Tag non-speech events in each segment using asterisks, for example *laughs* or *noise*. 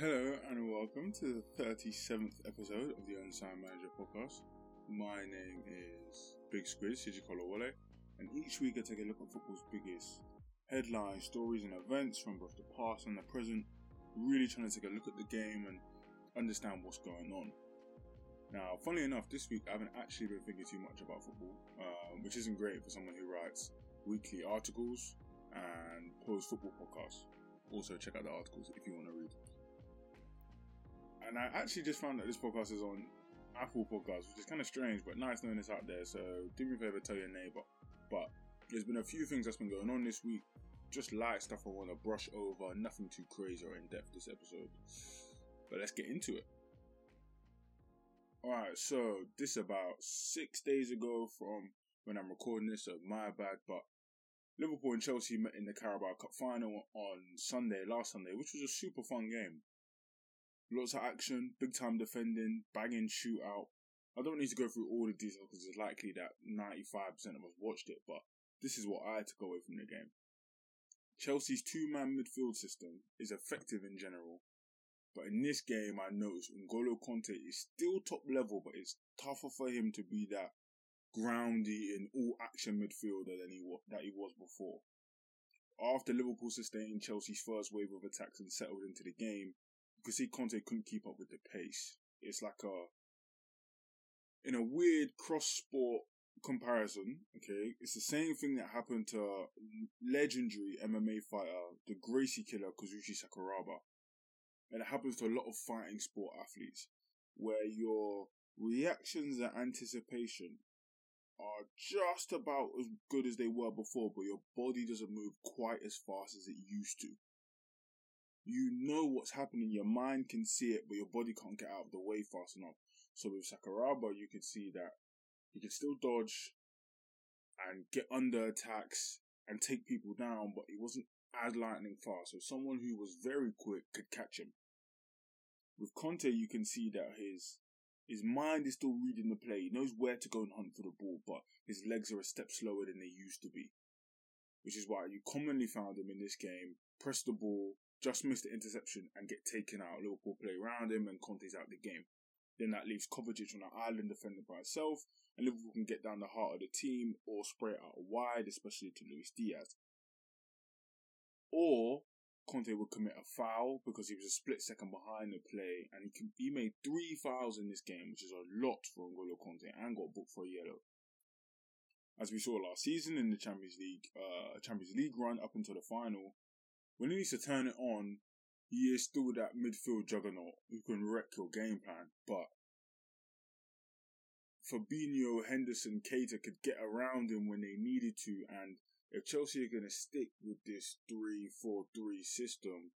Hello and welcome to the 37th episode of the Unsigned Manager podcast. My name is Big Squid Siji Kolawole, and each week I take a look at football's biggest headlines, stories, and events from both the past and the present. Really trying to take a look at the game and understand what's going on. Now, funnily enough, this week I haven't actually been thinking too much about football, um, which isn't great for someone who writes weekly articles and posts football podcasts. Also, check out the articles if you want to read. And I actually just found that this podcast is on Apple Podcasts, which is kind of strange, but nice knowing it's out there. So do me a favor, tell your neighbor. But there's been a few things that's been going on this week. Just light stuff I want to brush over. Nothing too crazy or in depth this episode. But let's get into it. Alright, so this about six days ago from when I'm recording this, so my bad, but Liverpool and Chelsea met in the Carabao Cup final on Sunday, last Sunday, which was a super fun game. Lots of action, big time defending, banging shootout. I don't need to go through all the details because it's likely that 95% of us watched it, but this is what I had to go away from the game. Chelsea's two man midfield system is effective in general, but in this game, I noticed N'Golo Kante is still top level, but it's tougher for him to be that groundy and all action midfielder than he was, that he was before. After Liverpool sustained Chelsea's first wave of attacks and settled into the game, could see Kante couldn't keep up with the pace. It's like a in a weird cross sport comparison, okay, it's the same thing that happened to legendary MMA fighter, the Gracie killer Kazushi Sakuraba. And it happens to a lot of fighting sport athletes, where your reactions and anticipation are just about as good as they were before, but your body doesn't move quite as fast as it used to. You know what's happening, your mind can see it, but your body can't get out of the way fast enough. So with Sakuraba, you can see that he can still dodge and get under attacks and take people down, but he wasn't as lightning fast. So someone who was very quick could catch him. With Kante, you can see that his his mind is still reading the play. He knows where to go and hunt for the ball, but his legs are a step slower than they used to be. Which is why you commonly found him in this game press the ball, just miss the interception, and get taken out. Liverpool play around him, and Kante's out the game. Then that leaves Kovacic on an island defending by itself, and Liverpool can get down the heart of the team or spray it out wide, especially to Luis Diaz. Or Kante would commit a foul because he was a split second behind the play, and he he made three fouls in this game, which is a lot for N'Golo Kante, and got booked for a yellow. As we saw last season in the Champions League, uh, Champions League run up until the final, when he needs to turn it on, he is still that midfield juggernaut who can wreck your game plan. But Fabinho, Henderson, Keita could get around him when they needed to, and if Chelsea are going to stick with this 3 4 3 system,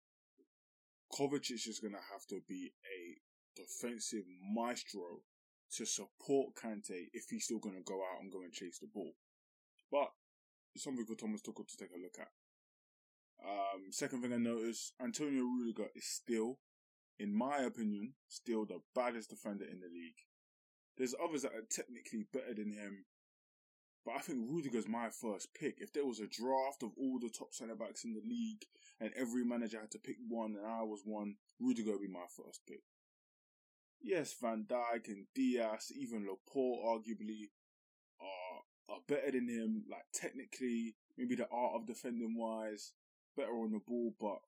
Kovacic is going to have to be a defensive maestro to support Kante if he's still going to go out and go and chase the ball. But something for Thomas Tuchel to take a look at. Um, second thing I noticed, Antonio Rudiger is still, in my opinion, still the baddest defender in the league. There's others that are technically better than him, but I think Rudiger's my first pick. If there was a draft of all the top centre backs in the league and every manager had to pick one and I was one, Rudiger would be my first pick. Yes, Van Dijk and Dias, even Laporte arguably are are better than him, like technically, maybe the art of defending wise, better on the ball, but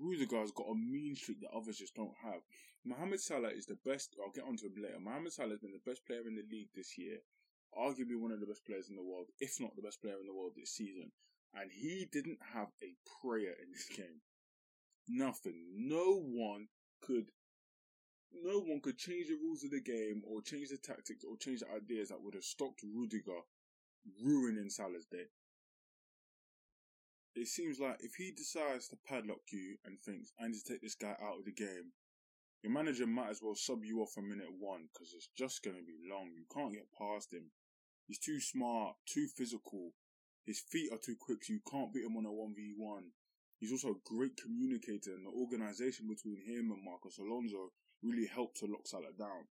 Rudiger's got a mean streak that others just don't have. Mohamed Salah is the best. I'll get onto him later. Mohamed Salah has been the best player in the league this year, arguably one of the best players in the world, if not the best player in the world this season. And he didn't have a prayer in this game. Nothing. No one could. No one could change the rules of the game or change the tactics or change the ideas that would have stopped Rudiger ruining Salah's day it seems like if he decides to padlock you and thinks, I need to take this guy out of the game, your manager might as well sub you off from minute one because it's just going to be long. You can't get past him. He's too smart, too physical. His feet are too quick, so you can't beat him on a 1v1. He's also a great communicator, and the organisation between him and Marcos Alonso really helped to lock Salah down.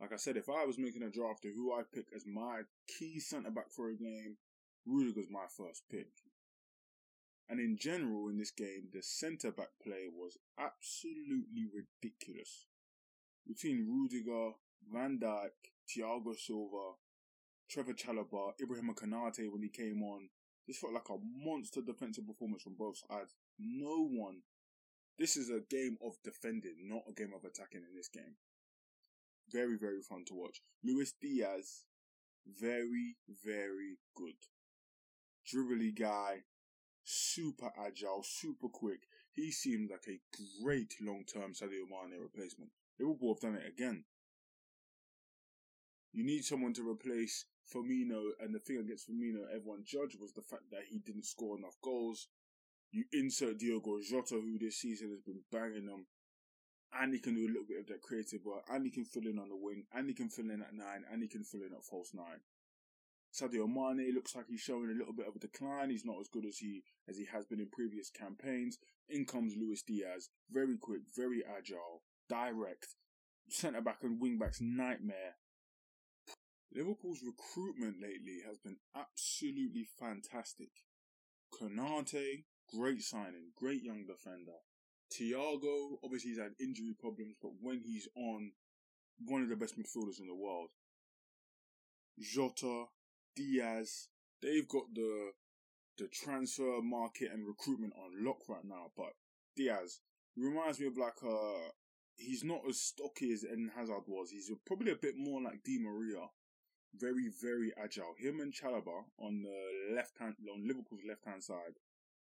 Like I said, if I was making a draft of who I pick as my key centre back for a game, Rudiger's my first pick. And in general, in this game, the centre back play was absolutely ridiculous. Between Rudiger, Van Dijk, Thiago Silva, Trevor Chalobah, Ibrahim Konate when he came on, this felt like a monster defensive performance from both sides. No one. This is a game of defending, not a game of attacking in this game. Very, very fun to watch. Luis Diaz, very, very good. Dribbly guy, super agile, super quick. He seemed like a great long-term Sadio Mane replacement. Liverpool have done it again. You need someone to replace Firmino, and the thing against Firmino, everyone judged was the fact that he didn't score enough goals. You insert Diogo Jota, who this season has been banging them, and he can do a little bit of that creative work, and he can fill in on the wing, and he can fill in at nine, and he can fill in at false nine. Sadio Mane looks like he's showing a little bit of a decline. He's not as good as he as he has been in previous campaigns. In comes Luis Diaz, very quick, very agile, direct, centre back and wing backs nightmare. Liverpool's recruitment lately has been absolutely fantastic. Konate, great signing, great young defender. Thiago, obviously he's had injury problems, but when he's on, one of the best midfielders in the world. Jota, Diaz, they've got the the transfer market and recruitment on lock right now. But Diaz reminds me of like uh, he's not as stocky as Eden Hazard was. He's probably a bit more like Di Maria. Very, very agile. Him and Chalobah on the left hand, on Liverpool's left hand side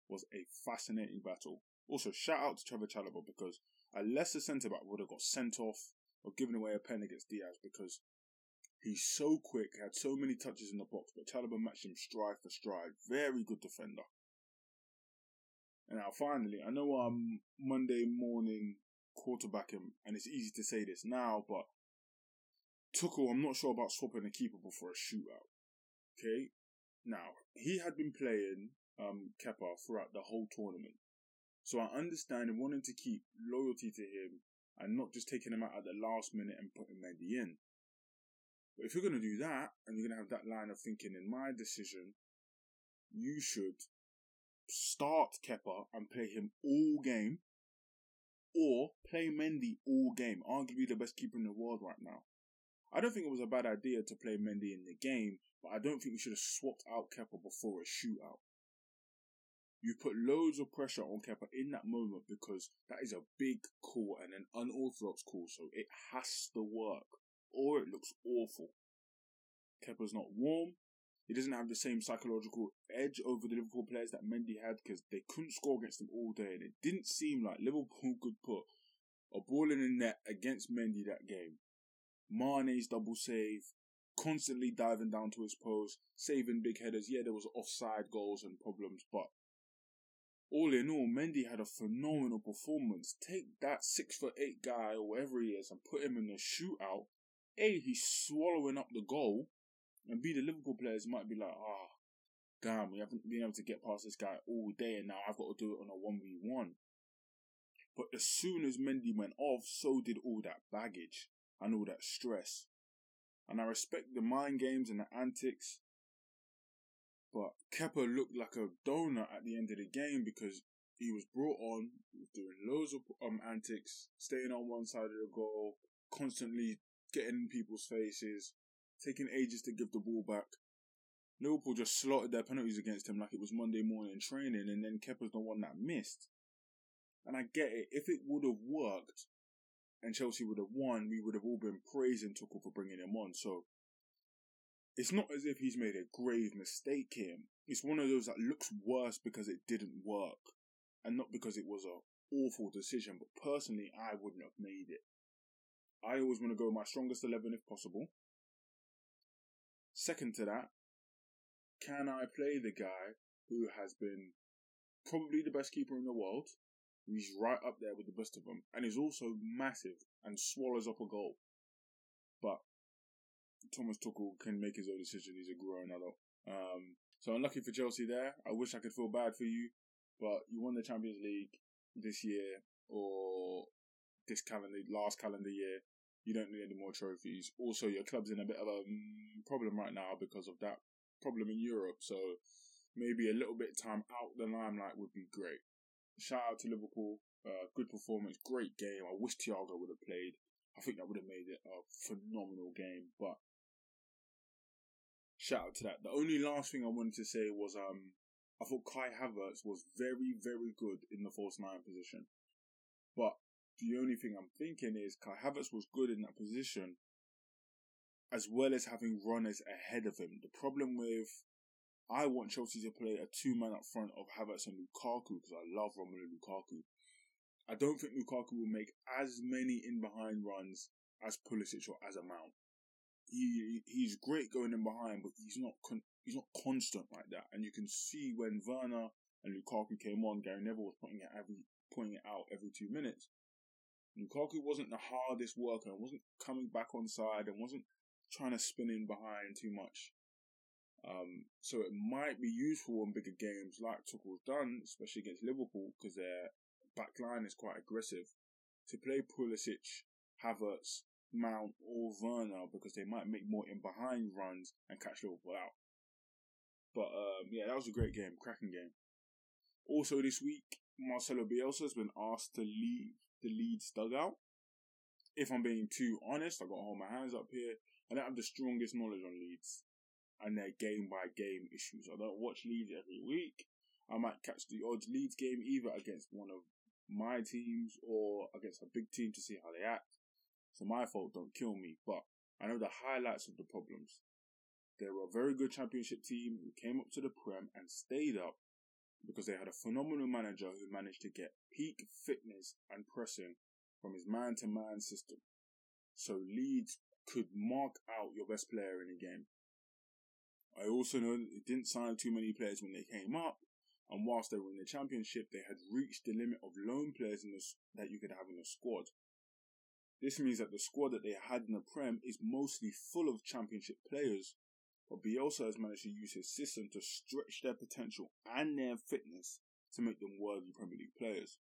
was a fascinating battle. Also, shout out to Trevor Chalobah because a lesser centre back would have got sent off or given away a pen against Diaz because He's so quick, had so many touches in the box, but Chalobah matched him stride for stride. Very good defender. And now finally, I know I'm Monday morning quarterbacking, and it's easy to say this now, but Tuchel, I'm not sure about swapping a keeper before a shootout. Okay? Now, he had been playing um, Kepa throughout the whole tournament. So I understand wanting to keep loyalty to him and not just taking him out at the last minute and putting Mendy in. But if you're going to do that and you're going to have that line of thinking in my decision, you should start Kepa and play him all game or play Mendy all game, arguably the best keeper in the world right now. I don't think it was a bad idea to play Mendy in the game, but I don't think we should have swapped out Kepa before a shootout. You put loads of pressure on Kepa in that moment because that is a big call and an unorthodox call, so it has to work or it looks awful. Kepa's not warm. He doesn't have the same psychological edge over the Liverpool players that Mendy had because they couldn't score against him all day, and it didn't seem like Liverpool could put a ball in the net against Mendy that game. Mane's double save, constantly diving down to his post, saving big headers. Yeah, there was offside goals and problems, but all in all, Mendy had a phenomenal performance. Take that six foot eight guy or whatever he is and put him in a shootout a, he's swallowing up the goal, and B, the Liverpool players might be like, ah, oh, damn, we haven't been able to get past this guy all day, and now I've got to do it on a 1v1. But as soon as Mendy went off, so did all that baggage and all that stress. And I respect the mind games and the antics, but Kepa looked like a donut at the end of the game because he was brought on, doing loads of um, antics, staying on one side of the goal, constantly getting in people's faces, taking ages to give the ball back. Liverpool just slotted their penalties against him like it was Monday morning training, and then Kepa's the one that missed. And I get it. If it would have worked and Chelsea would have won, we would have all been praising Tuchel for bringing him on. So it's not as if he's made a grave mistake here. It's one of those that looks worse because it didn't work, and not because it was a awful decision. But personally, I wouldn't have made it. I always want to go my strongest 11 if possible. Second to that, can I play the guy who has been probably the best keeper in the world? He's right up there with the best of them, and he's also massive and swallows up a goal. But Thomas Tuchel can make his own decision. He's a grown adult. Um, so unlucky for Chelsea there. I wish I could feel bad for you, but you won the Champions League this year, or this calendar last calendar year. You don't need any more trophies. Also, your club's in a bit of a mm, problem right now because of that problem in Europe. So maybe a little bit time out the limelight would be great. Shout out to Liverpool. Uh, good performance, great game. I wish Thiago would have played. I think that would have made it a phenomenal game. But shout out to that. The only last thing I wanted to say was um I thought Kai Havertz was very, very good in the false nine position. But the only thing I'm thinking is Kai Havertz was good in that position as well as having runners ahead of him. The problem with I want Chelsea to play a two man up front of Havertz and Lukaku because I love Romelu Lukaku. I don't think Lukaku will make as many in behind runs as Pulisic or as a Mount. He he's great going in behind, but he's not con- he's not constant like that. And you can see when Werner and Lukaku came on, Gary Neville was putting it every putting it out every two minutes. Lukaku wasn't the hardest worker, wasn't coming back on side, and wasn't trying to spin in behind too much. Um, so it might be useful in bigger games like Tuchel's done, especially against Liverpool, because their back line is quite aggressive, to play Pulisic, Havertz, Mount, or Werner, because they might make more in behind runs and catch Liverpool out. But um, yeah, that was a great game, cracking game. Also this week, Marcelo Bielsa has been asked to leave the Leeds dugout. If I'm being too honest, I've got to hold my hands up here. I don't have the strongest knowledge on Leeds and their game by game issues. I don't watch Leeds every week. I might catch the odd Leeds game either against one of my teams or against a big team to see how they act. So my fault, don't kill me. But I know the highlights of the problems. They were a very good championship team who came up to the Prem and stayed up because they had a phenomenal manager who managed to get peak fitness and pressing from his man to man system. So Leeds could mark out your best player in a game. I also know that they didn't sign too many players when they came up, and whilst they were in the championship, they had reached the limit of loan players the, that you could have in a squad. This means that the squad that they had in the Prem is mostly full of championship players, but Bielsa has managed to use his system to stretch their potential and their fitness to make them worthy Premier League players.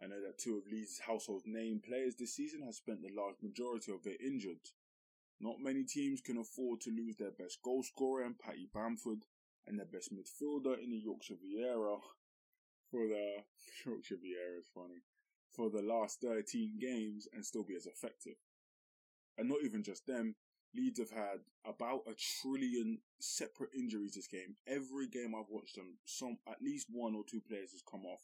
I know that two of Leeds' household name players this season have spent the large majority of their injured. Not many teams can afford to lose their best goal scorer in Paddy Bamford and their best midfielder in the Yorkshire Vieira for the *laughs* Yorkshire Vieira is funny for the last 13 games and still be as effective. And not even just them, Leeds have had about a trillion separate injuries this game. Every game I've watched them, some at least one or two players has come off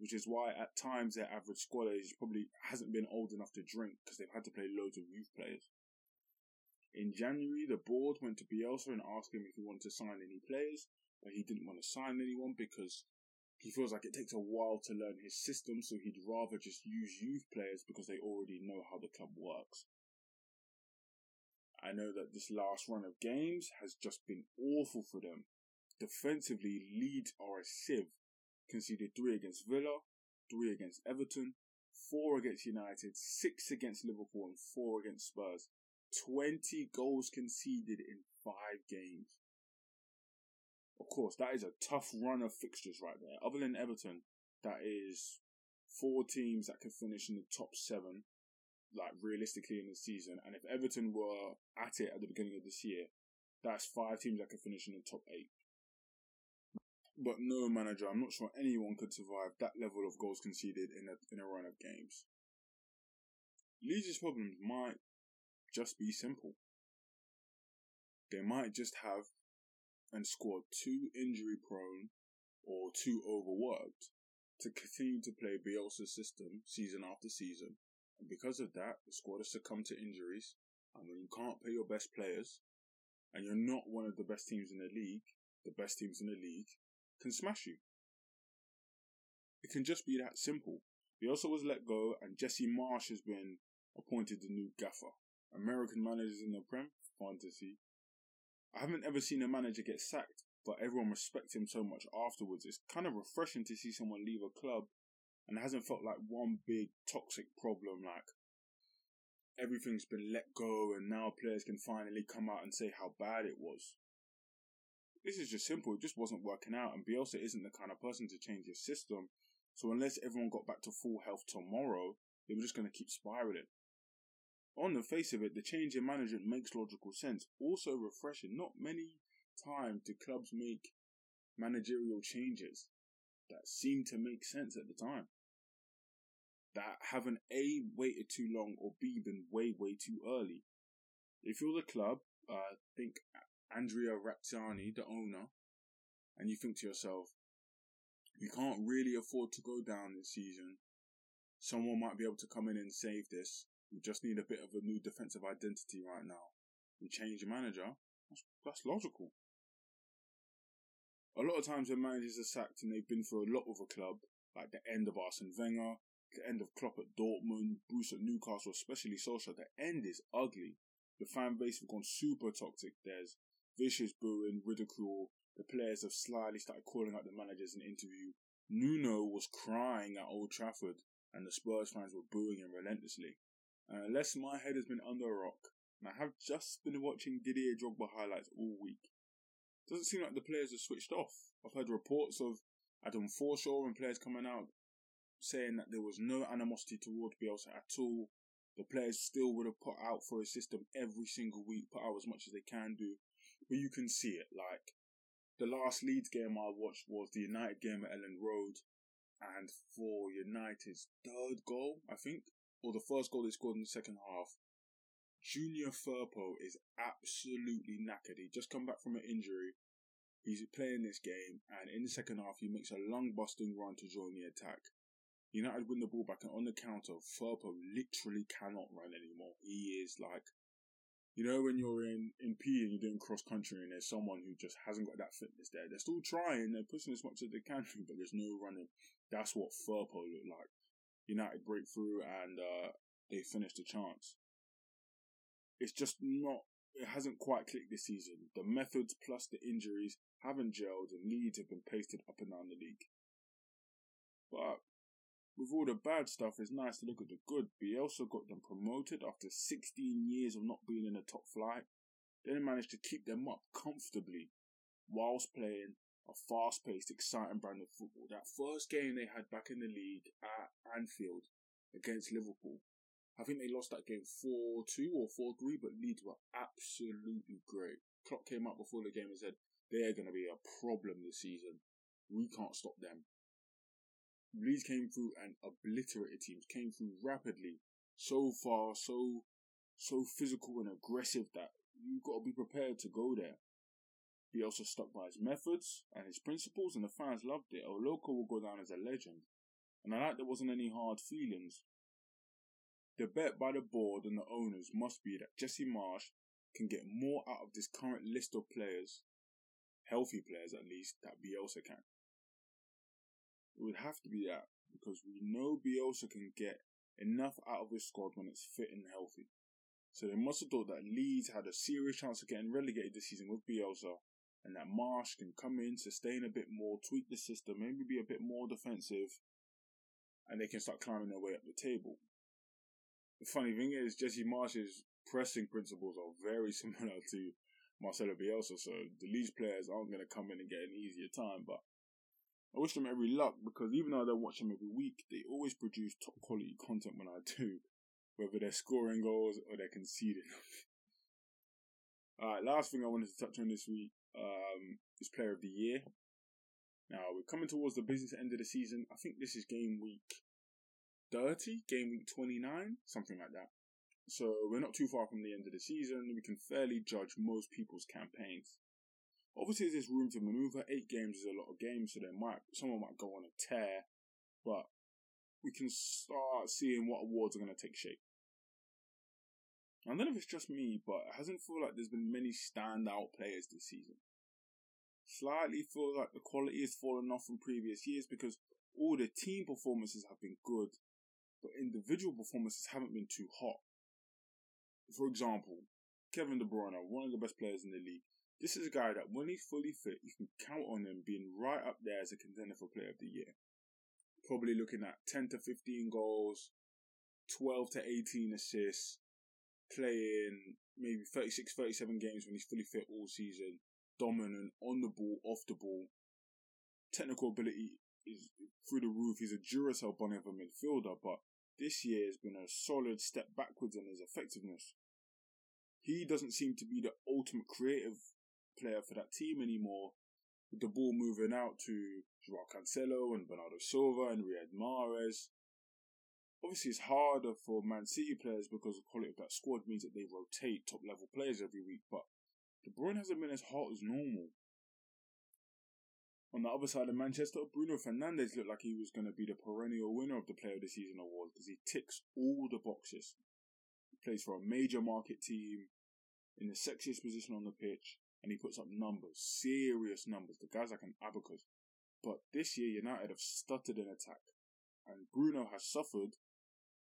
which is why at times their average squad age probably hasn't been old enough to drink because they've had to play loads of youth players. In January, the board went to Bielsa and asked him if he wanted to sign any players, but he didn't want to sign anyone because he feels like it takes a while to learn his system, so he'd rather just use youth players because they already know how the club works. I know that this last run of games has just been awful for them. Defensively, Leeds are a sieve conceded three against Villa, three against Everton, four against United, six against Liverpool, and four against Spurs. 20 goals conceded in five games. Of course, that is a tough run of fixtures right there. Other than Everton, that is four teams that could finish in the top seven, like realistically in the season. And if Everton were at it at the beginning of this year, that's five teams that could finish in the top eight. But no manager, I'm not sure anyone could survive that level of goals conceded in a in a run of games. Leeds' problems might just be simple. They might just have and squad too injury prone or too overworked to continue to play Bielsa's system season after season. And because of that, the squad has succumbed to injuries. And when you can't pay your best players, and you're not one of the best teams in the league, the best teams in the league, can smash you. It can just be that simple. Bielsa was let go, and Jesse Marsch has been appointed the new gaffer. American managers in the Prem, fantasy. I haven't ever seen a manager get sacked, but everyone respects him so much afterwards. It's kind of refreshing to see someone leave a club and it hasn't felt like one big toxic problem, like everything's been let go and now players can finally come out and say how bad it was. This is just simple. It just wasn't working out, and Bielsa isn't the kind of person to change his system. So unless everyone got back to full health tomorrow, they were just going to keep spiraling. On the face of it, the change in management makes logical sense. Also refreshing. Not many times do clubs make managerial changes that seem to make sense at the time? That haven't A, waited too long or B, been way, way too early. If you're the club, uh, think Andrea Radrizzani, the owner, and you think to yourself, we can't really afford to go down this season. Someone might be able to come in and save this. We just need a bit of a new defensive identity right now. We change the manager. That's, that's logical. A lot of times when managers are sacked and they've been through a lot with a club, like the end of Arsene Wenger, the end of Klopp at Dortmund, Bruce at Newcastle, especially Solskjaer, the end is ugly. The fan base have gone super toxic. There's vicious booing, ridicule. The players have slyly started calling out the managers in interview. Nuno was crying at Old Trafford, and the Spurs fans were booing him relentlessly. And unless my head has been under a rock, and I have just been watching Didier Drogba highlights all week, doesn't seem like the players have switched off. I've heard reports of Adam Forshaw and players coming out saying that there was no animosity toward Bielsa at all. The players still would have put out for his system every single week, put out as much as they can do. But you can see it. Like the last Leeds game I watched was the United game at Elland Road, and for United's third goal, I think, or the first goal they scored in the second half, Junior Firpo is absolutely knackered. He just come back from an injury. He's playing this game, and in the second half, he makes a lung busting run to join the attack. United win the ball back, and on the counter, Firpo literally cannot run anymore. He is like, you know, when you're in, in P and you're doing cross country, and there's someone who just hasn't got that fitness there. They're still trying, they're pushing as much as they can, but there's no running. That's what Firpo looked like. United break through, and uh, they finish the chance it's just not it hasn't quite clicked this season. The methods plus the injuries haven't gelled and Leeds have been pasted up and down the league. But with all the bad stuff, it's nice to look at the good. Bielsa got them promoted after 16 years of not being in the top flight. Then managed to keep them up comfortably whilst playing a fast-paced, exciting brand of football. That first game they had back in the league at Anfield against Liverpool I think they lost that game 4 2 or 4 3, but Leeds were absolutely great. Klopp came out before the game and said, they're going to be a problem this season. We can't stop them. Leeds came through and obliterated teams, came through rapidly, so far, so so physical and aggressive that you've got to be prepared to go there. He also stuck by his methods and his principles, and the fans loved it. El Loco will go down as a legend. And I like there wasn't any hard feelings. The bet by the board and the owners must be that Jesse Marsch can get more out of this current list of players, healthy players at least, that Bielsa can. It would have to be that because we know Bielsa can get enough out of his squad when it's fit and healthy. So they must have thought that Leeds had a serious chance of getting relegated this season with Bielsa and that Marsch can come in, sustain a bit more, tweak the system, maybe be a bit more defensive, and they can start climbing their way up the table the funny thing is, Jesse Marsch's pressing principles are very *laughs* similar to Marcelo Bielsa, so the Leeds players aren't going to come in and get an easier time. But I wish them every luck because even though I don't watch them every week, they always produce top quality content when I do, whether they're scoring goals or they're conceding. *laughs* Alright, last thing I wanted to touch on this week um, is Player of the Year. Now, we're coming towards the business end of the season. I think this is game week 30, game week 29, something like that. So we're not too far from the end of the season. We can fairly judge most people's campaigns. Obviously, there's room to maneuver. Eight games is a lot of games, so there might someone might go on a tear, but we can start seeing what awards are going to take shape. I don't know if it's just me, but it hasn't felt like there's been many standout players this season. Slightly feel like the quality has fallen off from previous years because all the team performances have been good, but individual performances haven't been too hot. For example, Kevin De Bruyne, one of the best players in the league. This is a guy that when he's fully fit, you can count on him being right up there as a contender for Player of the Year. Probably looking at 10 to 15 goals, 12 to 18 assists, playing maybe 36, 37 games when he's fully fit all season, dominant on the ball, off the ball. Technical ability is through the roof. He's a Duracell bunny of a midfielder, but this year has been a solid step backwards in his effectiveness. He doesn't seem to be the ultimate creative player for that team anymore. With the ball moving out to Joao Cancelo and Bernardo Silva and Riyad Mahrez. Obviously, it's harder for Man City players because the quality of that squad means that they rotate top level players every week, but De Bruyne hasn't been as hot as normal. On the other side of Manchester, Bruno Fernandes looked like he was going to be the perennial winner of the Player of the Season award because he ticks all the boxes. He plays for a major market team in the sexiest position on the pitch, and he puts up numbers, serious numbers. The guy's like an abacus. But this year, United have stuttered in attack, and Bruno has suffered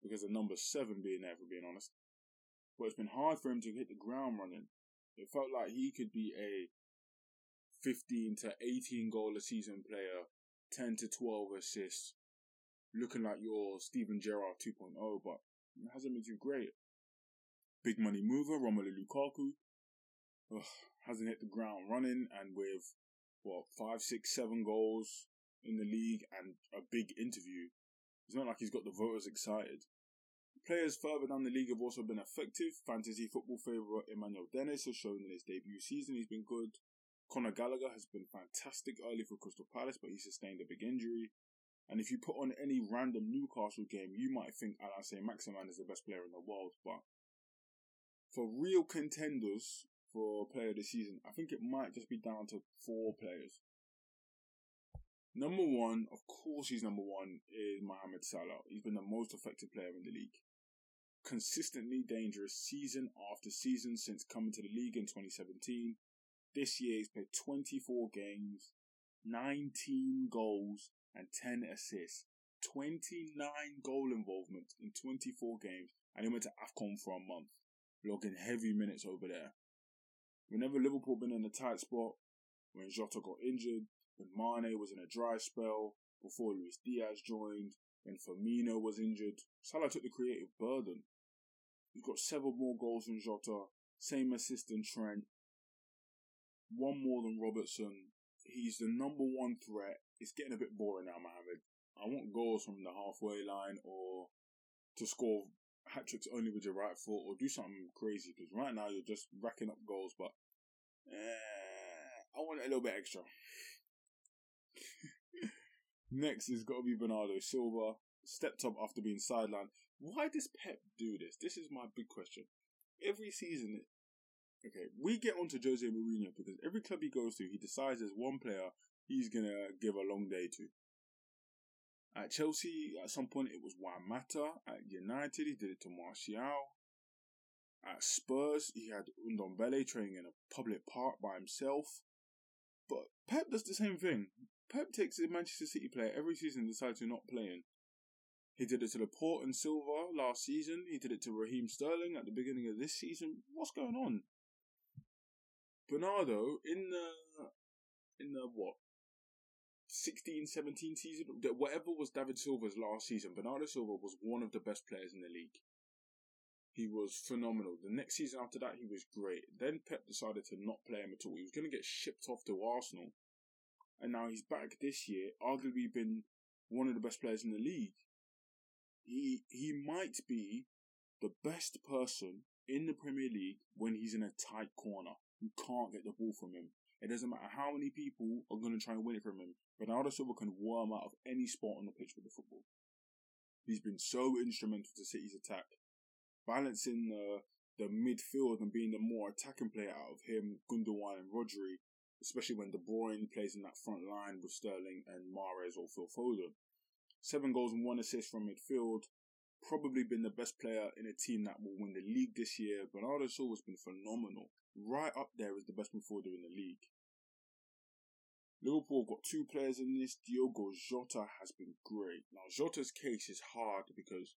because of number seven being there, for being honest. But it's been hard for him to hit the ground running. It felt like he could be a 15 to 18 goal a season player, 10 to 12 assists, looking like your Steven Gerrard 2.0, but it hasn't been too great. Big money mover, Romelu Lukaku, ugh, hasn't hit the ground running, and with, what, five, six, seven goals in the league and a big interview, it's not like he's got the voters excited. Players further down the league have also been effective. Fantasy football favourite Emmanuel Dennis has shown in his debut season he's been good. Conor Gallagher has been fantastic early for Crystal Palace, but he sustained a big injury. And if you put on any random Newcastle game, you might think Alain Saint-Maximin is the best player in the world. But for real contenders for player of the season, I think it might just be down to four players. Number one, of course, he's number one, is Mohamed Salah. He's been the most effective player in the league. Consistently dangerous season after season since coming to the league in 2017. This year he's played 24 games, 19 goals, and 10 assists. 29 goal involvement in 24 games, and he went to AFCON for a month, logging heavy minutes over there. Whenever Liverpool been in a tight spot, when Jota got injured, when Mane was in a dry spell, before Luis Diaz joined, when Firmino was injured, Salah took the creative burden. He's got several more goals than Jota, same assist than Trent, one more than Robertson. He's the number one threat. It's getting a bit boring now, Mohamed. I want goals from the halfway line or to score hat tricks only with your right foot or do something crazy because right now you're just racking up goals, but eh, I want a little bit extra. *laughs* Next is got to be Bernardo Silva. Stepped up after being sidelined. Why does Pep do this? This is my big question. Every season, okay, we get onto Jose Mourinho because every club he goes to, he decides there's one player he's gonna give a long day to. At Chelsea, at some point it was Juan Mata. At United, he did it to Martial. At Spurs, he had Ndombele training in a public park by himself. But Pep does the same thing. Pep takes a Manchester City player every season and decides to not play in. He did it to Laporte and Silva last season. He did it to Raheem Sterling at the beginning of this season. What's going on? Bernardo in the in the what 16, 17 season, whatever was David Silva's last season, Bernardo Silva was one of the best players in the league. He was phenomenal. The next season after that, he was great. Then Pep decided to not play him at all. He was going to get shipped off to Arsenal. And now he's back this year, arguably been one of the best players in the league. He, he might be the best person in the Premier League when he's in a tight corner. You can't get the ball from him. It doesn't matter how many people are going to try and win it from him. Bernardo Silva can worm out of any spot on the pitch with the football. He's been so instrumental to City's attack, balancing the the midfield and being the more attacking player out of him, Gundogan and Rodri, especially when De Bruyne plays in that front line with Sterling and Mahrez or Phil Foden. Seven goals and one assist from midfield. Probably been the best player in a team that will win the league this year. Bernardo Silva's been phenomenal right up there as the best midfielder in the league. Liverpool got two players in this. Diogo Jota has been great. Now, Jota's case is hard because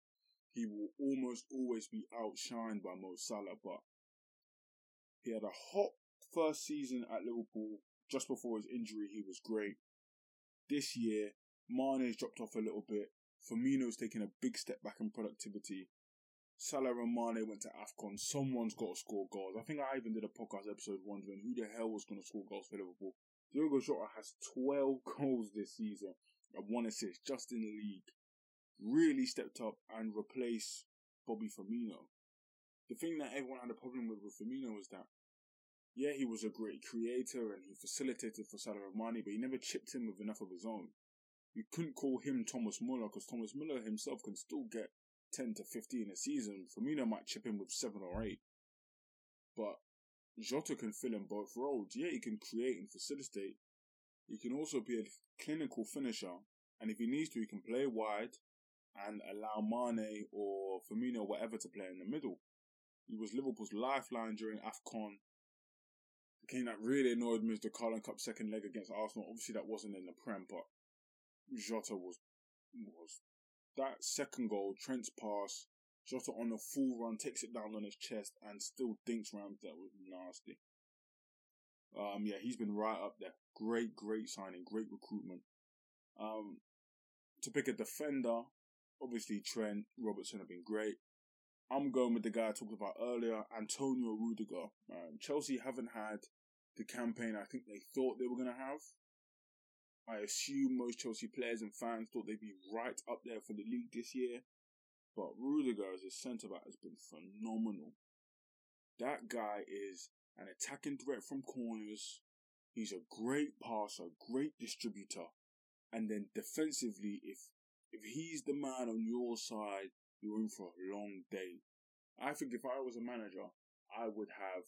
he will almost always be outshined by Mo Salah, but he had a hot first season at Liverpool. Just before his injury, he was great. This year, Mane's dropped off a little bit. Firmino's taken a big step back in productivity. Salah and Mane went to AFCON. Someone's got to score goals. I think I even did a podcast episode wondering who the hell was going to score goals for Liverpool. Diogo Jota has 12 *laughs* goals this season and one assist just in the league. Really stepped up and replaced Bobby Firmino. The thing that everyone had a problem with with Firmino was that yeah, he was a great creator and he facilitated for Salah Mane, but he never chipped in with enough of his own. You couldn't call him Thomas Muller because Thomas Muller himself can still get 10 to 15 a season. Firmino might chip in with 7 or 8. But Jota can fill in both roles. Yeah, he can create and facilitate. He can also be a clinical finisher. And if he needs to, he can play wide and allow Mane or Firmino, whatever, to play in the middle. He was Liverpool's lifeline during AFCON. The thing that really annoyed me was the Carling Cup second leg against Arsenal. Obviously, that wasn't in the Prem, but Jota was was that second goal, Trent's pass, Jota on the full run, takes it down on his chest and still dinks. That was nasty. Um, yeah, he's been right up there. Great, great signing, great recruitment. Um, to pick a defender, obviously Trent, Robertson have been great. I'm going with the guy I talked about earlier, Antonio Rudiger. Chelsea haven't had the campaign I think they thought they were going to have. I assume most Chelsea players and fans thought they'd be right up there for the league this year. But Rudiger as a centre back has been phenomenal. That guy is an attacking threat from corners. He's a great passer, great distributor. And then defensively, if if he's the man on your side, you're in for a long day. I think if I was a manager, I would have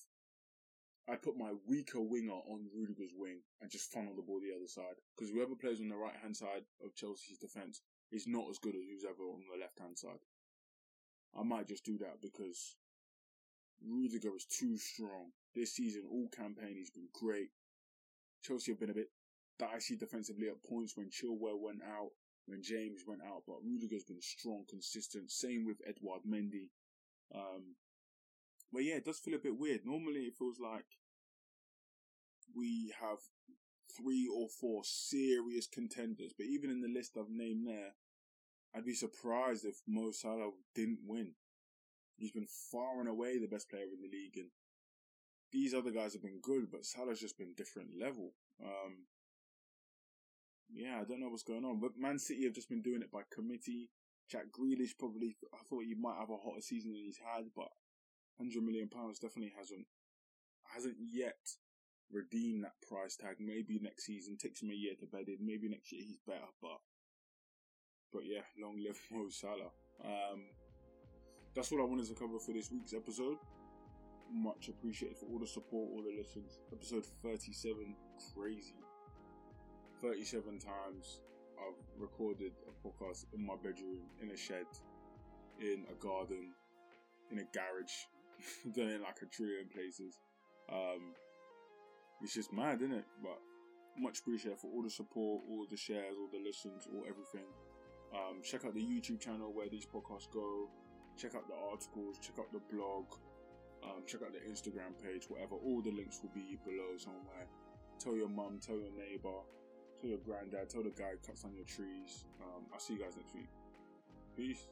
I put my weaker winger on Rudiger's wing and just funnel the ball the other side. Because whoever plays on the right hand side of Chelsea's defence is not as good as who's ever on the left hand side. I might just do that because Rudiger is too strong. This season, all campaign, he's been great. Chelsea have been a bit dicey defensively at points when Chilwell went out, when James went out, but Rudiger's been strong, consistent. Same with Edouard Mendy. Um, but yeah, it does feel a bit weird. Normally, it feels like we have three or four serious contenders, but even in the list I've named there, I'd be surprised if Mo Salah didn't win. He's been far and away the best player in the league, and these other guys have been good, but Salah's just been different level. Um, yeah, I don't know what's going on, but Man City have just been doing it by committee. Jack Grealish probably, I thought he might have a hotter season than he's had, but hundred million pounds definitely hasn't hasn't yet redeemed that price tag. Maybe next season takes him a year to bed in. Maybe next year he's better, but but yeah, long live Mo Salah. Um, that's what I wanted to cover for this week's episode. Much appreciated for all the support, all the listens. Episode 37, crazy. 37 times I've recorded a podcast in my bedroom, in a shed, in a garden, in a garage, *laughs* done it like a trio in places. Um, it's just mad, isn't it? But much appreciated for all the support, all the shares, all the listens, all everything. Um, check out the YouTube channel where these podcasts go. Check out the articles. Check out the blog. Um, check out the Instagram page. Whatever. All the links will be below somewhere. Tell your mum. Tell your neighbor. Tell your granddad. Tell the guy who cuts down your trees. Um, I'll see you guys next week. Peace.